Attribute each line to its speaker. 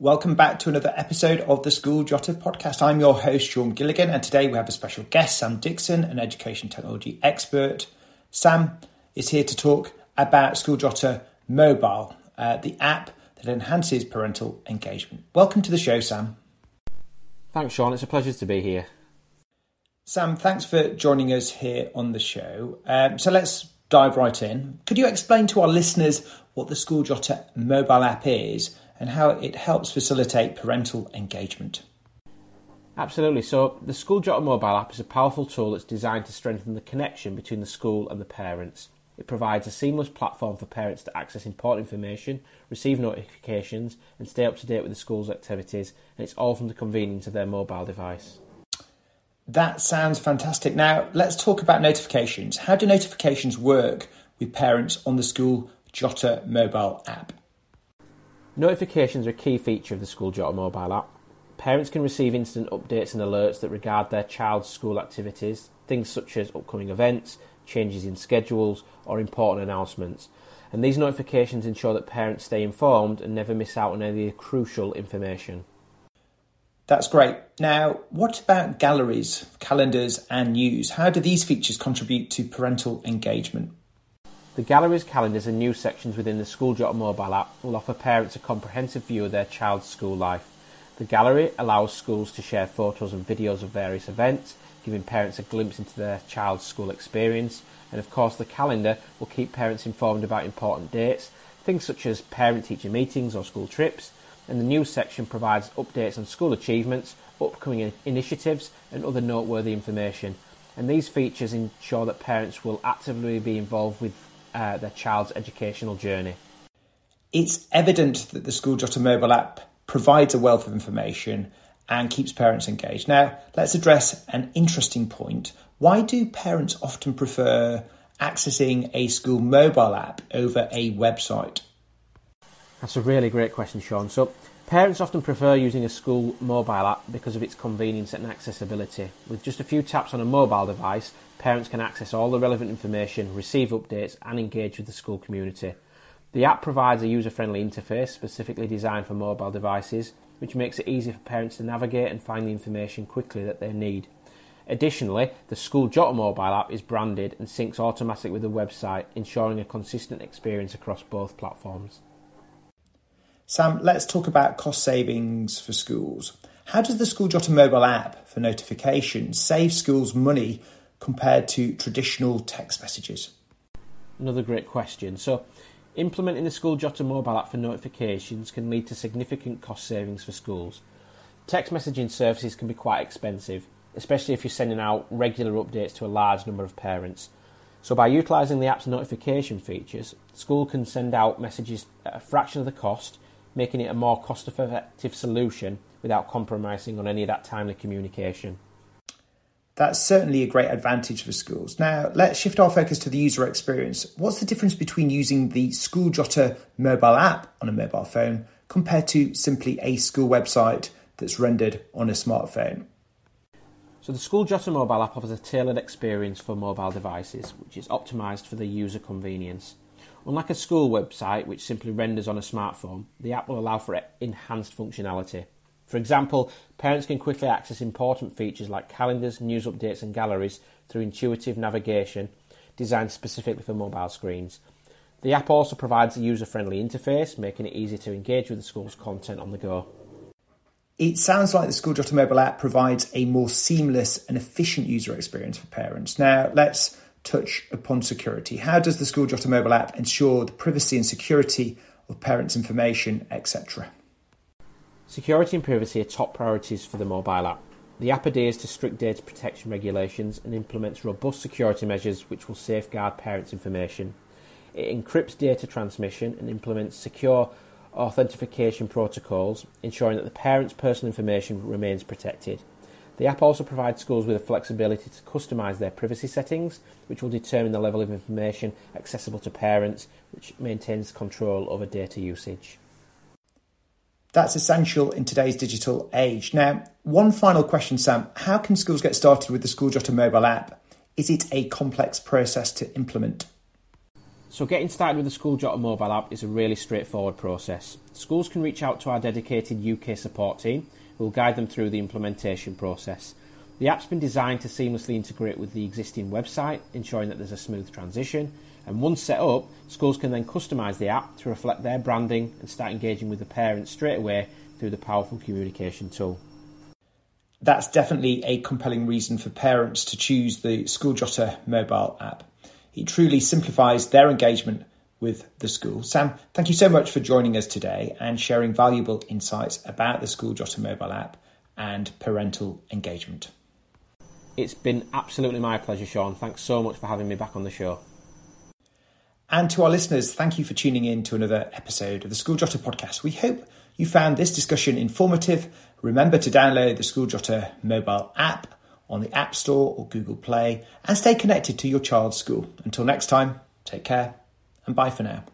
Speaker 1: Welcome back to another episode of the School Jotter podcast. I'm your host, Sean Gilligan, and today we have a special guest, Sam Dixon, an education technology expert. Sam is here to talk about School Jotter Mobile, uh, the app that enhances parental engagement. Welcome to the show, Sam.
Speaker 2: Thanks, Sean. It's a pleasure to be here.
Speaker 1: Sam, thanks for joining us here on the show. Um, so let's dive right in. Could you explain to our listeners what the School Jotter mobile app is and how it helps facilitate parental engagement.
Speaker 2: Absolutely. So, the School Jotter mobile app is a powerful tool that's designed to strengthen the connection between the school and the parents. It provides a seamless platform for parents to access important information, receive notifications, and stay up to date with the school's activities, and it's all from the convenience of their mobile device.
Speaker 1: That sounds fantastic. Now, let's talk about notifications. How do notifications work with parents on the School Jotter mobile app?
Speaker 2: Notifications are a key feature of the School Jotter mobile app. Parents can receive instant updates and alerts that regard their child's school activities, things such as upcoming events, changes in schedules, or important announcements. And these notifications ensure that parents stay informed and never miss out on any crucial information.
Speaker 1: That's great. Now, what about galleries, calendars, and news? How do these features contribute to parental engagement?
Speaker 2: The galleries, calendars, and news sections within the School Jotter mobile app will offer parents a comprehensive view of their child's school life. The gallery allows schools to share photos and videos of various events, giving parents a glimpse into their child's school experience. And of course, the calendar will keep parents informed about important dates, things such as parent teacher meetings or school trips. And the news section provides updates on school achievements, upcoming initiatives, and other noteworthy information. And these features ensure that parents will actively be involved with uh, their child's educational journey.
Speaker 1: It's evident that the School mobile app provides a wealth of information and keeps parents engaged. Now, let's address an interesting point. Why do parents often prefer accessing a school mobile app over a website?
Speaker 2: That's a really great question, Sean. So, parents often prefer using a school mobile app because of its convenience and accessibility. With just a few taps on a mobile device, parents can access all the relevant information, receive updates, and engage with the school community. The app provides a user friendly interface specifically designed for mobile devices, which makes it easy for parents to navigate and find the information quickly that they need. Additionally, the School Jotter mobile app is branded and syncs automatically with the website, ensuring a consistent experience across both platforms.
Speaker 1: Sam, let's talk about cost savings for schools. How does the School Jotter mobile app for notifications save schools money compared to traditional text messages?
Speaker 2: Another great question. So, implementing the School Jotter mobile app for notifications can lead to significant cost savings for schools. Text messaging services can be quite expensive, especially if you're sending out regular updates to a large number of parents. So, by utilising the app's notification features, school can send out messages at a fraction of the cost, making it a more cost effective solution without compromising on any of that timely communication.
Speaker 1: That's certainly a great advantage for schools. Now, let's shift our focus to the user experience. What's the difference between using the School Jotter mobile app on a mobile phone compared to simply a school website that's rendered on a smartphone?
Speaker 2: So, the School Jotter mobile app offers a tailored experience for mobile devices, which is optimized for the user convenience. Unlike a school website, which simply renders on a smartphone, the app will allow for enhanced functionality. For example, parents can quickly access important features like calendars, news updates, and galleries through intuitive navigation designed specifically for mobile screens. The app also provides a user friendly interface, making it easy to engage with the school's content on the go.
Speaker 1: It sounds like the School Jotter mobile app provides a more seamless and efficient user experience for parents. Now, let's touch upon security. How does the School Jotter mobile app ensure the privacy and security of parents' information, etc.?
Speaker 2: Security and privacy are top priorities for the mobile app. The app adheres to strict data protection regulations and implements robust security measures which will safeguard parents' information. It encrypts data transmission and implements secure authentication protocols, ensuring that the parent's personal information remains protected. The app also provides schools with the flexibility to customize their privacy settings, which will determine the level of information accessible to parents, which maintains control over data usage.
Speaker 1: That's essential in today's digital age. Now, one final question, Sam. How can schools get started with the School Jotter mobile app? Is it a complex process to implement?
Speaker 2: So, getting started with the School Jotter mobile app is a really straightforward process. Schools can reach out to our dedicated UK support team who will guide them through the implementation process. The app's been designed to seamlessly integrate with the existing website, ensuring that there's a smooth transition. And once set up, schools can then customise the app to reflect their branding and start engaging with the parents straight away through the powerful communication tool.
Speaker 1: That's definitely a compelling reason for parents to choose the School Jotter mobile app. It truly simplifies their engagement with the school. Sam, thank you so much for joining us today and sharing valuable insights about the School Jotter mobile app and parental engagement.
Speaker 2: It's been absolutely my pleasure, Sean. Thanks so much for having me back on the show.
Speaker 1: And to our listeners, thank you for tuning in to another episode of the School Jotter podcast. We hope you found this discussion informative. Remember to download the School Jotter mobile app on the App Store or Google Play and stay connected to your child's school. Until next time, take care and bye for now.